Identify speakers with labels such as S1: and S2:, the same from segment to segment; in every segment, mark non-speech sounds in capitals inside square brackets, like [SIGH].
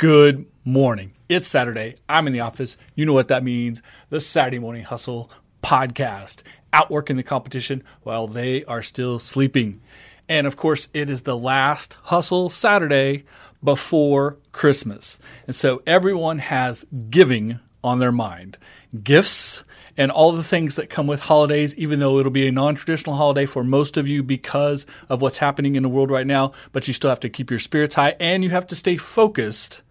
S1: Good morning. It's Saturday. I'm in the office. You know what that means. The Saturday Morning Hustle podcast. Outworking the competition while they are still sleeping. And of course, it is the last Hustle Saturday before Christmas. And so everyone has giving on their mind gifts and all the things that come with holidays, even though it'll be a non traditional holiday for most of you because of what's happening in the world right now. But you still have to keep your spirits high and you have to stay focused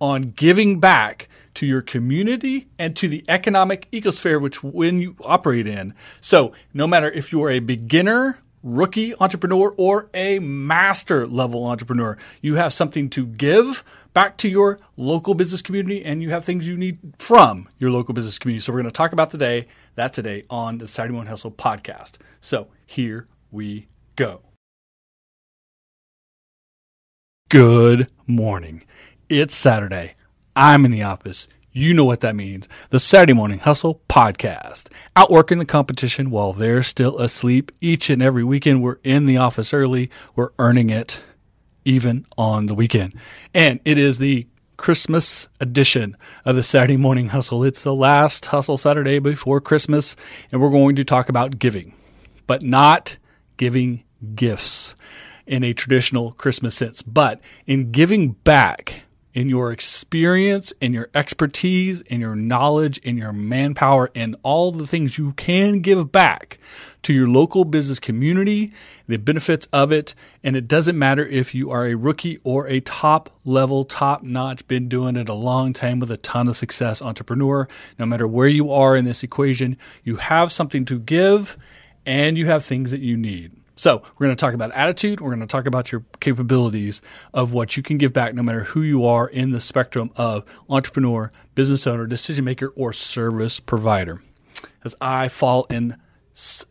S1: on giving back to your community and to the economic ecosphere which when you operate in. So, no matter if you're a beginner, rookie entrepreneur or a master level entrepreneur, you have something to give back to your local business community and you have things you need from your local business community. So, we're going to talk about today, that today on the Saturday Morning Hustle podcast. So, here we go. Good morning. It's Saturday. I'm in the office. You know what that means. The Saturday Morning Hustle podcast. Outworking the competition while they're still asleep. Each and every weekend, we're in the office early. We're earning it even on the weekend. And it is the Christmas edition of the Saturday Morning Hustle. It's the last Hustle Saturday before Christmas, and we're going to talk about giving, but not giving gifts in a traditional Christmas sense, but in giving back in your experience in your expertise in your knowledge in your manpower and all the things you can give back to your local business community, the benefits of it. And it doesn't matter if you are a rookie or a top level, top notch, been doing it a long time with a ton of success entrepreneur. No matter where you are in this equation, you have something to give and you have things that you need. So, we're going to talk about attitude. We're going to talk about your capabilities of what you can give back no matter who you are in the spectrum of entrepreneur, business owner, decision maker, or service provider. As I fall in,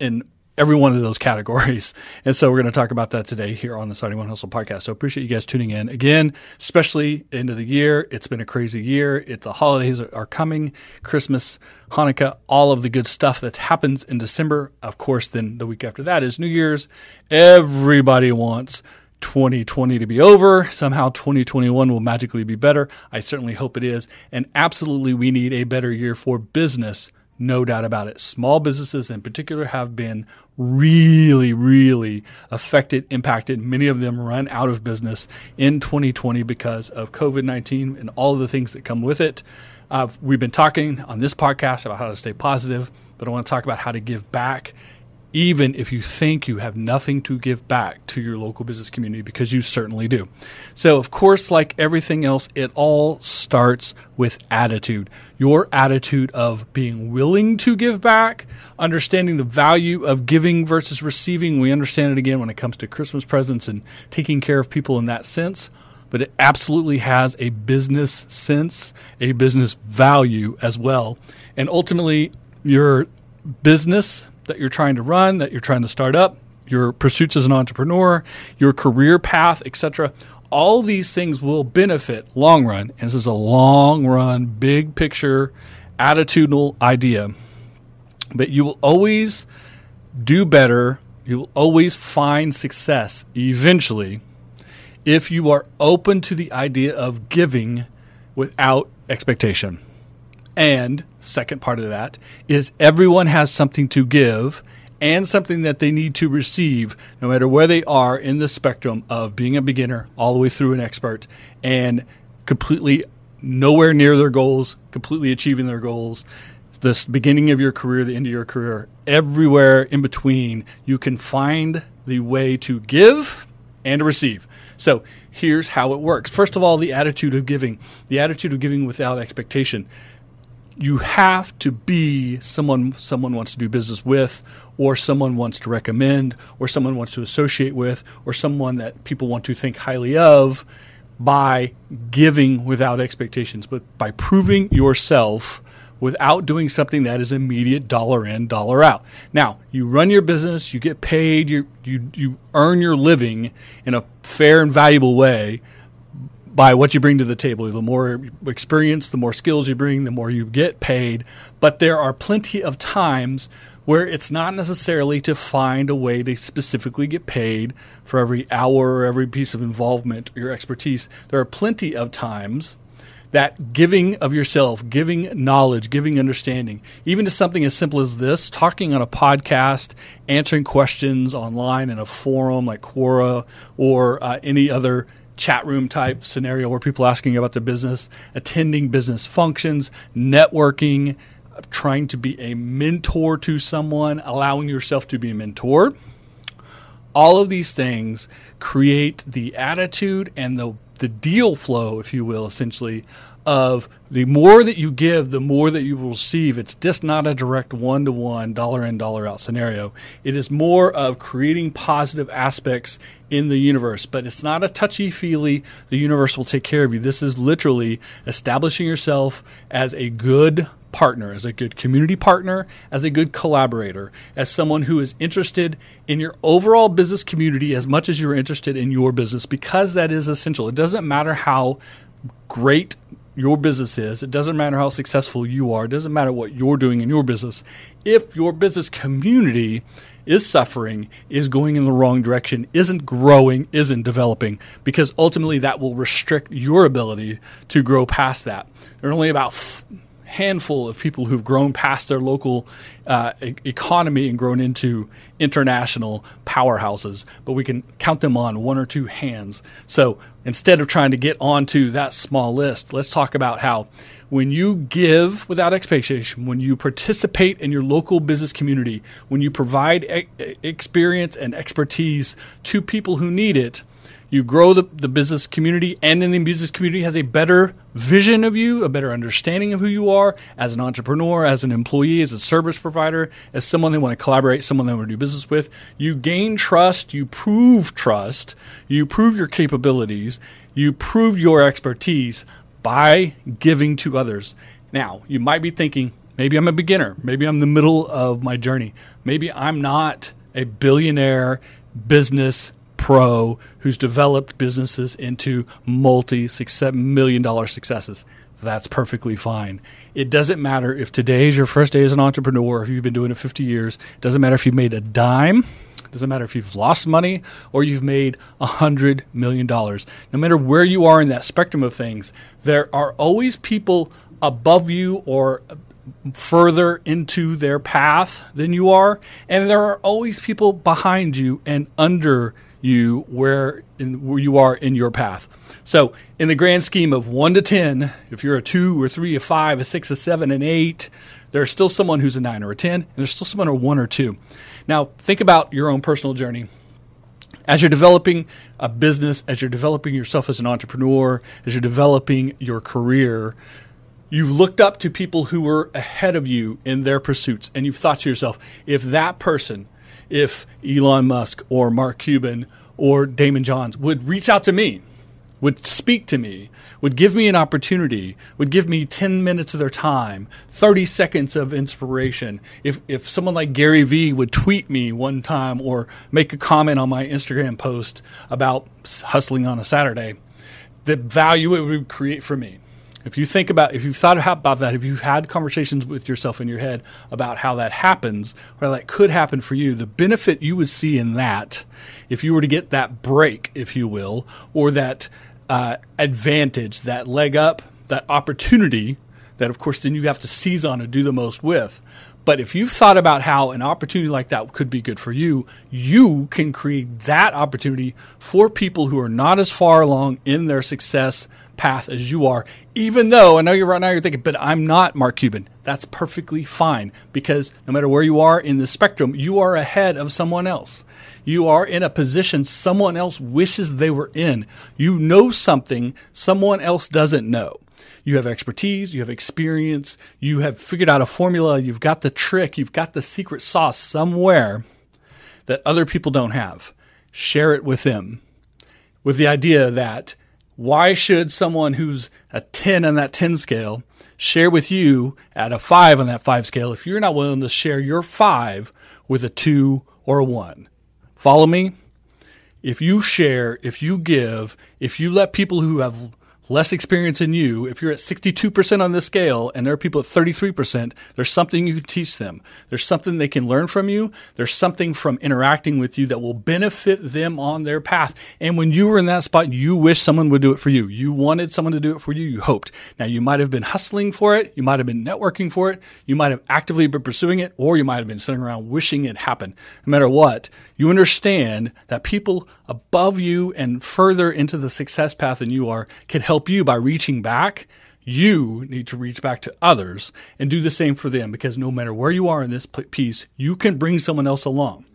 S1: in every one of those categories. [LAUGHS] And so we're going to talk about that today here on the Saturday Morning Hustle podcast. So appreciate you guys tuning in again, especially end of the year. It's been a crazy year. It, the holidays are coming, Christmas, Hanukkah, all of the good stuff that happens in December. Of course, then the week after that is New Year's. Everybody wants 2020 to be over. Somehow 2021 will magically be better. I certainly hope it is. And absolutely, we need a better year for business no doubt about it. Small businesses in particular have been really, really affected, impacted. Many of them run out of business in 2020 because of COVID 19 and all the things that come with it. Uh, we've been talking on this podcast about how to stay positive, but I want to talk about how to give back even if you think you have nothing to give back to your local business community, because you certainly do. So, of course, like everything else, it all starts with attitude. Your attitude of being willing to give back, understanding the value of giving versus receiving. We understand it again when it comes to Christmas presents and taking care of people in that sense. But it absolutely has a business sense, a business value as well. And ultimately, your business that you're trying to run, that you're trying to start up, your pursuits as an entrepreneur, your career path, etc. All these things will benefit long run. And this is a long run, big picture, attitudinal idea. But you will always do better. You will always find success eventually if you are open to the idea of giving without expectation. And second part of that is everyone has something to give and something that they need to receive, no matter where they are in the spectrum of being a beginner all the way through an expert and completely nowhere near their goals, completely achieving their goals. This beginning of your career, the end of your career, everywhere in between, you can find the way to give and to receive. So here's how it works. First of all, the attitude of giving, the attitude of giving without expectation you have to be someone someone wants to do business with or someone wants to recommend or someone wants to associate with or someone that people want to think highly of by giving without expectations but by proving yourself without doing something that is immediate dollar in dollar out. Now you run your business you get paid you you you earn your living in a fair and valuable way by what you bring to the table. The more experience, the more skills you bring, the more you get paid. But there are plenty of times where it's not necessarily to find a way to specifically get paid for every hour or every piece of involvement or your expertise. There are plenty of times that giving of yourself, giving knowledge, giving understanding, even to something as simple as this, talking on a podcast, answering questions online in a forum like Quora or uh, any other chat room type scenario where people asking about their business, attending business functions, networking, trying to be a mentor to someone, allowing yourself to be mentored. All of these things create the attitude and the the deal flow, if you will, essentially, of the more that you give, the more that you will receive. It's just not a direct one to one, dollar in, dollar out scenario. It is more of creating positive aspects in the universe, but it's not a touchy feely, the universe will take care of you. This is literally establishing yourself as a good partner, as a good community partner, as a good collaborator, as someone who is interested in your overall business community as much as you're interested in your business, because that is essential. It doesn't matter how great your business is, it doesn't matter how successful you are, it doesn't matter what you're doing in your business. If your business community is suffering, is going in the wrong direction, isn't growing, isn't developing, because ultimately that will restrict your ability to grow past that. There are only about f- handful of people who've grown past their local uh, e- economy and grown into international powerhouses, but we can count them on one or two hands. So instead of trying to get onto that small list, let's talk about how when you give without expectation, when you participate in your local business community, when you provide e- experience and expertise to people who need it, you grow the, the business community and then the business community has a better vision of you a better understanding of who you are as an entrepreneur as an employee as a service provider as someone they want to collaborate someone they want to do business with. You gain trust you prove trust you prove your capabilities you prove your expertise by giving to others. Now you might be thinking maybe i'm a beginner maybe i'm in the middle of my journey maybe i'm not a billionaire business pro who's developed businesses into multi million dollar successes. That's perfectly fine. It doesn't matter if today is your first day as an entrepreneur, if you've been doing it 50 years. It doesn't matter if you've made a dime. It doesn't matter if you've lost money or you've made $100 million. No matter where you are in that spectrum of things, there are always people above you or further into their path than you are. And there are always people behind you and under you where, in, where you are in your path. So, in the grand scheme of one to 10, if you're a two or three, a five, a six, a seven, an eight, there's still someone who's a nine or a 10, and there's still someone a one or two. Now, think about your own personal journey. As you're developing a business, as you're developing yourself as an entrepreneur, as you're developing your career, you've looked up to people who were ahead of you in their pursuits, and you've thought to yourself, if that person if Elon Musk or Mark Cuban or Daymond Johns would reach out to me, would speak to me, would give me an opportunity, would give me 10 minutes of their time, 30 seconds of inspiration. If, if someone like Gary Vee would tweet me one time or make a comment on my Instagram post about hustling on a Saturday, the value it would create for me. If you think about, if you've thought about that, if you've had conversations with yourself in your head about how that happens, or that could happen for you, the benefit you would see in that, if you were to get that break, if you will, or that uh, advantage, that leg up, that opportunity, that of course then you have to seize on and do the most with. But if you've thought about how an opportunity like that could be good for you, you can create that opportunity for people who are not as far along in their success path as you are, even though I know you're right now you're thinking, but I'm not Mark Cuban. That's perfectly fine because no matter where you are in the spectrum, you are ahead of someone else. You are in a position someone else wishes they were in. You know something someone else doesn't know. You have expertise, you have experience, you have figured out a formula, you've got the trick, you've got the secret sauce somewhere that other people don't have. Share it with them with the idea that why should someone who's a 10 on that 10 scale share with you at a 5 on that 5 scale if you're not willing to share your 5 with a 2 or a 1? Follow me? If you share, if you give, if you let people who have less experience than you, if you're at 62% on this scale and there are people at 33%, there's something you can teach them. There's something they can learn from you. There's something from interacting with you that will benefit them on their path. And when you were in that spot, you wish someone would do it for you. You wanted someone to do it for you. You hoped. Now, you might have been hustling for it. You might have been networking for it. You might have actively been pursuing it, or you might have been sitting around wishing it happened. No matter what, you understand that people above you and further into the success path than you are can help you by reaching back. You need to reach back to others and do the same for them because no matter where you are in this piece, you can bring someone else along.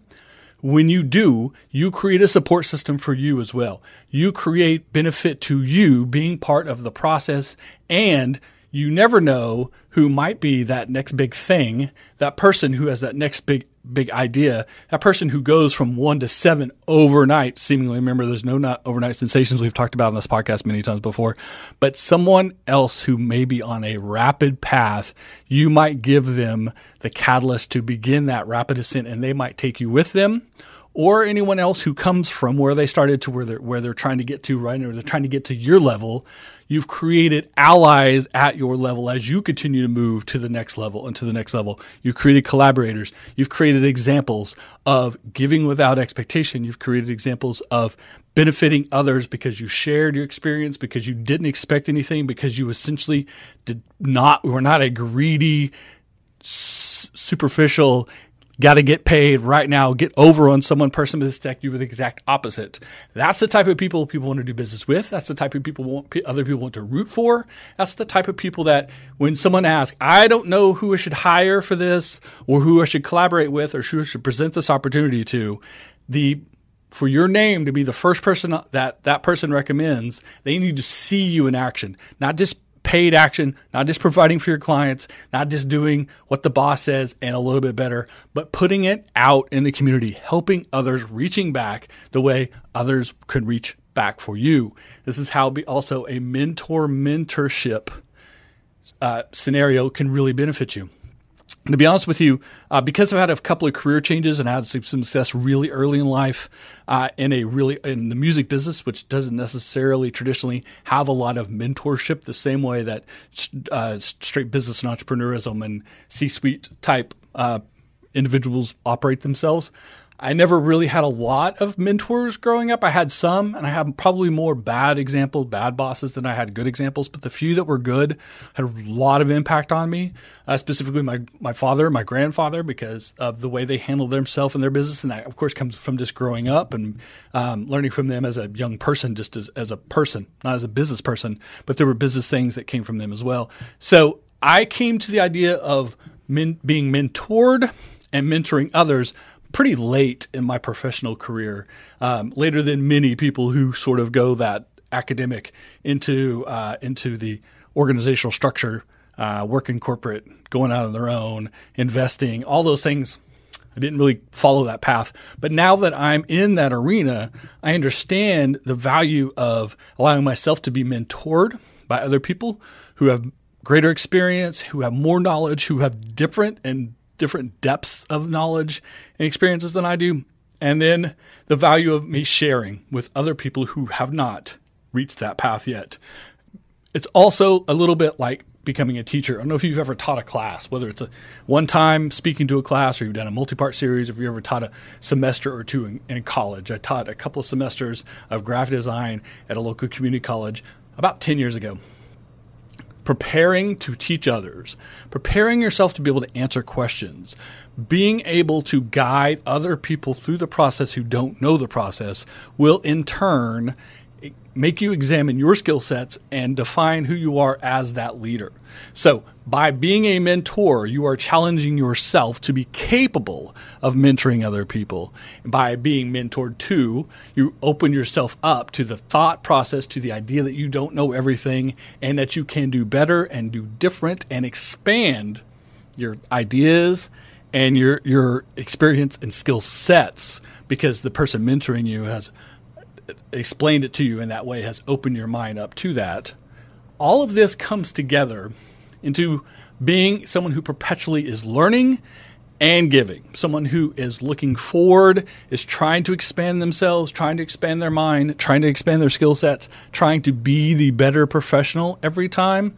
S1: When you do, you create a support system for you as well. You create benefit to you being part of the process and you never know who might be that next big thing, that person who has that next big big idea, that person who goes from one to seven overnight, seemingly remember there's no not overnight sensations we've talked about in this podcast many times before, but someone else who may be on a rapid path, you might give them the catalyst to begin that rapid ascent and they might take you with them or anyone else who comes from where they started to where they're where they're trying to get to right or they're trying to get to your level you've created allies at your level as you continue to move to the next level and to the next level. You've created collaborators. You've created examples of giving without expectation. You've created examples of benefiting others because you shared your experience because you didn't expect anything because you essentially did not were not a greedy superficial got to get paid right now, get over on someone person mistake you with the exact opposite. That's the type of people people want to do business with. That's the type of people want, other people want to root for. That's the type of people that when someone asks, I don't know who I should hire for this or who I should collaborate with or who I should present this opportunity to, the for your name to be the first person that that person recommends, they need to see you in action, not just paid action, not just providing for your clients, not just doing what the boss says and a little bit better, but putting it out in the community, helping others, reaching back the way others could reach back for you. This is how be also a mentor mentorship uh, scenario can really benefit you to be honest with you, uh, because I've had a couple of career changes and had some success really early in life uh, in a really in the music business, which doesn't necessarily traditionally have a lot of mentorship the same way that uh, straight business and entrepreneurism and C-suite type uh, individuals operate themselves. I never really had a lot of mentors growing up. I had some, and I had probably more bad examples, bad bosses than I had good examples. But the few that were good had a lot of impact on me, uh, specifically my my father, my grandfather, because of the way they handled themselves and their business. And that, of course, comes from just growing up and um, learning from them as a young person, just as, as a person, not as a business person. But there were business things that came from them as well. So I came to the idea of men, being mentored and mentoring others pretty late in my professional career, um, later than many people who sort of go that academic into uh, into the organizational structure, uh, working corporate, going out on their own, investing, all those things. I didn't really follow that path. But now that I'm in that arena, I understand the value of allowing myself to be mentored by other people who have greater experience, who have more knowledge, who have different and different depths of knowledge and experiences than I do. And then the value of me sharing with other people who have not reached that path yet. It's also a little bit like becoming a teacher. I don't know if you've ever taught a class, whether it's a one time speaking to a class or you've done a multi part series, if you ever taught a semester or two in, in, college. I taught a couple of semesters of graphic design at a local community college about 10 years ago preparing to teach others, preparing yourself to be able to answer questions, being able to guide other people through the process who don't know the process will in turn make you examine your skill sets and define who you are as that leader. So, by being a mentor, you are challenging yourself to be capable of mentoring other people. By being mentored to, you open yourself up to the thought process, to the idea that you don't know everything and that you can do better and do different and expand your ideas and your your experience and skill sets because the person mentoring you has explained it to you in that way, has opened your mind up to that. All of this comes together into being someone who perpetually is learning and giving. Someone who is looking forward, is trying to expand themselves, trying to expand their mind, trying to expand their skill sets, trying to be the better professional every time.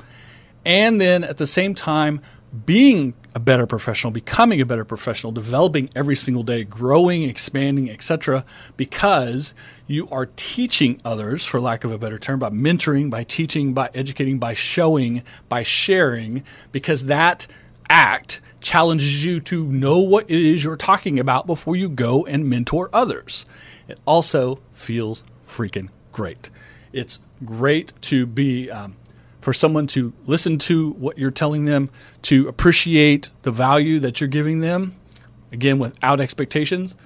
S1: And then at the same time, being a better professional, becoming a better professional, developing every single day, growing, expanding, etc. because you are teaching others, for lack of a better term, by mentoring, by teaching, by educating, by showing, by sharing, because that act challenges you to know what it is you're talking about before you go and mentor others. It also feels freaking great. It's great to be um, for someone to listen to what you're telling them, to appreciate the value that you're giving them, again without expectations.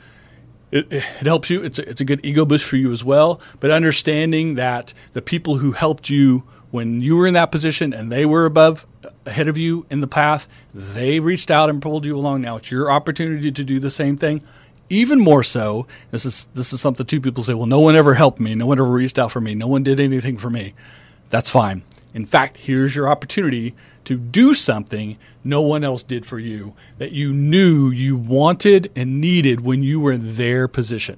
S1: It, it, helps you. It's a, it's a good ego boost for you as well. But understanding that the people who helped you when you were in that position and they were above ahead of you in the path, they reached out and pulled you along. Now it's your opportunity to do the same thing. Even more so, this is this is something two people say, well, no one ever helped me, no one ever reached out for me, no one did anything for me. That's fine. In fact, here's your opportunity to do something no one else did for you that you knew you wanted and needed when you were in their position.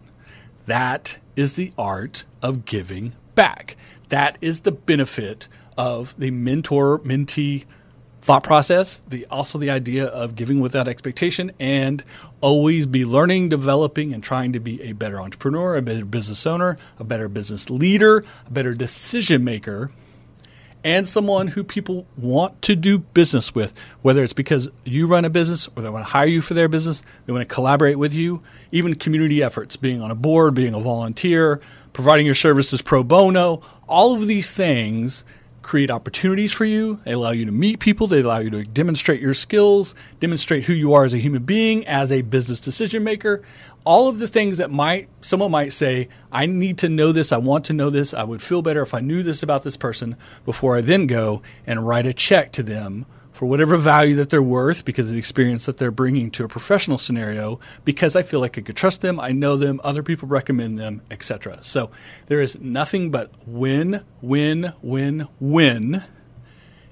S1: That is the art of giving back. That is the benefit of the mentor mentee thought process, the also the idea of giving without expectation and always be learning, developing and trying to be a better entrepreneur, a better business owner, a better business leader, a better decision maker and someone who people want to do business with, whether it's because you run a business or they want to hire you for their business, they want to collaborate with you, even community efforts, being on a board, being a volunteer, providing your services pro bono, all of these things create opportunities for you. They allow you to meet people, they allow you to demonstrate your skills, demonstrate who you are as a human being, as a business decision maker all of the things that might someone might say i need to know this i want to know this i would feel better if i knew this about this person before i then go and write a check to them for whatever value that they're worth because of the experience that they're bringing to a professional scenario because i feel like i could trust them i know them other people recommend them etc so there is nothing but win win win win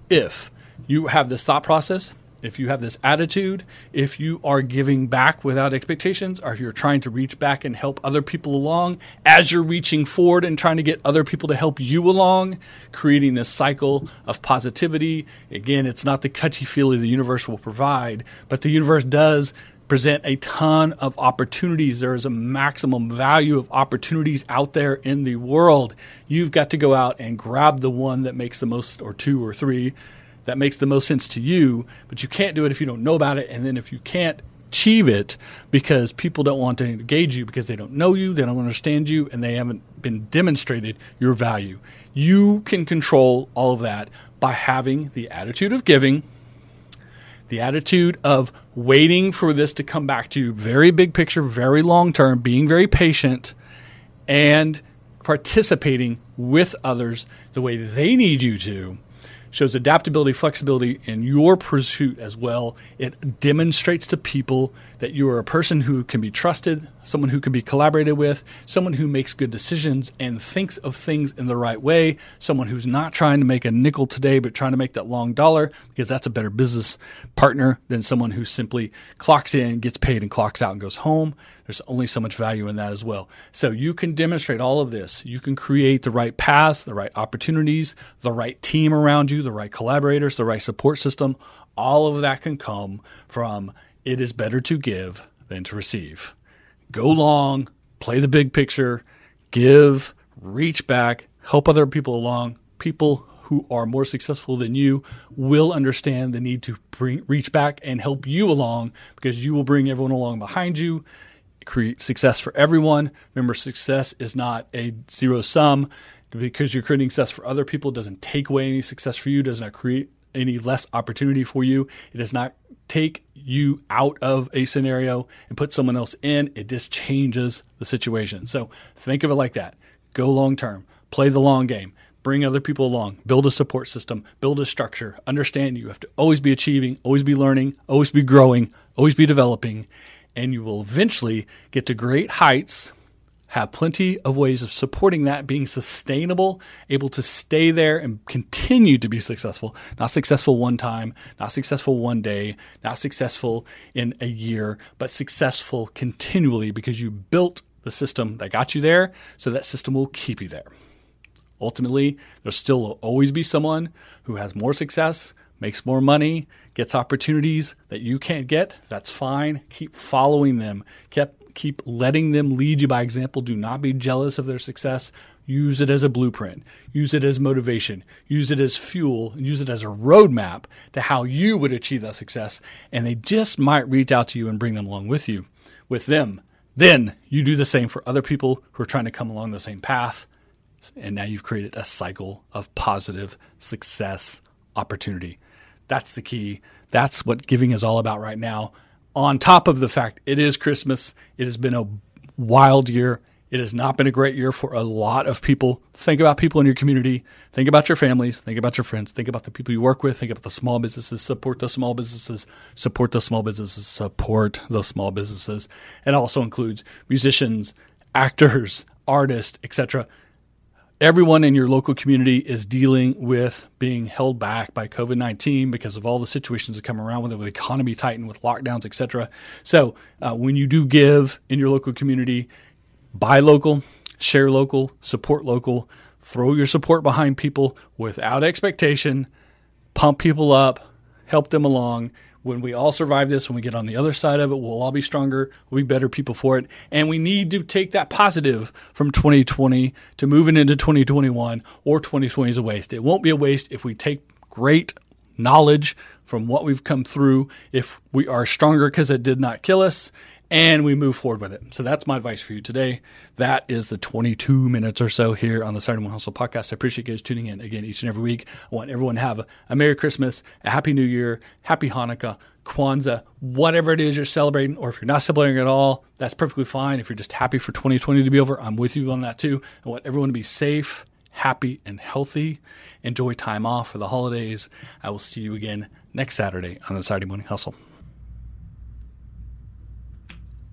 S1: if you have this thought process if you have this attitude, if you are giving back without expectations, or if you're trying to reach back and help other people along as you're reaching forward and trying to get other people to help you along, creating this cycle of positivity. Again, it's not the touchy feely the universe will provide, but the universe does present a ton of opportunities. There is a maximum value of opportunities out there in the world. You've got to go out and grab the one that makes the most, or two or three that makes the most sense to you, but you can't do it if you don't know about it. And then if you can't achieve it because people don't want to engage you because they don't know you, they don't understand you, and they haven't been demonstrated your value. You can control all of that by having the attitude of giving, the attitude of waiting for this to come back to you, very big picture, very long term, being very patient, and participating with others the way they need you to shows adaptability, flexibility in your pursuit as well. It demonstrates to people that you are a person who can be trusted, someone who can be collaborated with, someone who makes good decisions and thinks of things in the right way, someone who's not trying to make a nickel today but trying to make that long dollar because that's a better business partner than someone who simply clocks in, gets paid, and clocks out and goes home. There's only so much value in that as well. So you can demonstrate all of this. You can create the right paths, the right opportunities, the right team around you, the right collaborators, the right support system. All of that can come from it is better to give than to receive. Go long, play the big picture, give, reach back, help other people along. People who are more successful than you will understand the need to bring, reach back and help you along because you will bring everyone along behind you create success for everyone. Remember, success is not a zero sum. Because you're creating success for other people doesn't take away any success for you, does not create any less opportunity for you. It does not take you out of a scenario and put someone else in. It just changes the situation. So think of it like that. Go long term, play the long game, bring other people along, build a support system, build a structure. Understand you have to always be achieving, always be learning, always be growing, always be developing and you will eventually get to great heights have plenty of ways of supporting that being sustainable, able to stay there and continue to be successful. Not successful one time, not successful one day, not successful in a year, but successful continually because you built the system that got you there, so that system will keep you there. Ultimately, there still will always be someone who has more success, makes more money, gets opportunities that you can't get. That's fine. Keep following them. Keep keep letting them lead you by example. Do not be jealous of their success. Use it as a blueprint. Use it as motivation. Use it as fuel. Use it as a roadmap to how you would achieve that success. And they just might reach out to you and bring them along with you, with them. Then you do the same for other people who are trying to come along the same path. And now you've created a cycle of positive success opportunity. That's the key. That's what giving is all about right now. On top of the fact it is Christmas, it has been a wild year. It has not been a great year for a lot of people. Think about people in your community. Think about your families. Think about your friends. Think about the people you work with. Think about the small businesses. Support the small businesses. Support the small businesses. Support those small businesses. It also includes musicians, actors, artists, etc everyone in your local community is dealing with being held back by COVID 19 because of all the situations that come around with it, with economy tightened, with lockdowns, etc. So, uh, when you do give in your local community, buy local, share local, support local, throw your support behind people without expectation, pump people up, help them along when we all survive this, when we get on the other side of it, we'll all be stronger. We'll be better people for it. And we need to take that positive from 2020 to moving into 2021, or 2020 is a waste. It won't be a waste if we take great knowledge from what we've come through, if we are stronger because it did not kill us, and we move forward with it. So that's my advice for you today. That is the 22 minutes or so here on the Saturday Morning Hustle podcast. I appreciate you guys tuning in again each and every week. I want everyone to have a, a Merry Christmas, a Happy New Year, Happy Hanukkah, Kwanzaa, whatever it is you're celebrating, or if you're not celebrating at all, that's perfectly fine. If you're just happy for 2020 to be over, I'm with you on that too. I want everyone to be safe, happy, and healthy. Enjoy time off for the holidays. I will see you again next Saturday on the Saturday Morning Hustle.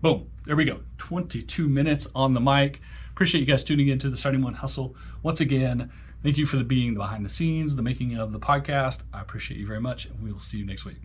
S1: Boom. There we go. 22 minutes on the mic. Appreciate you guys tuning in to the Saturday Morning Hustle. Once again, thank you for the being the behind the scenes, the making of the podcast. I appreciate you very much, and we will see you next week.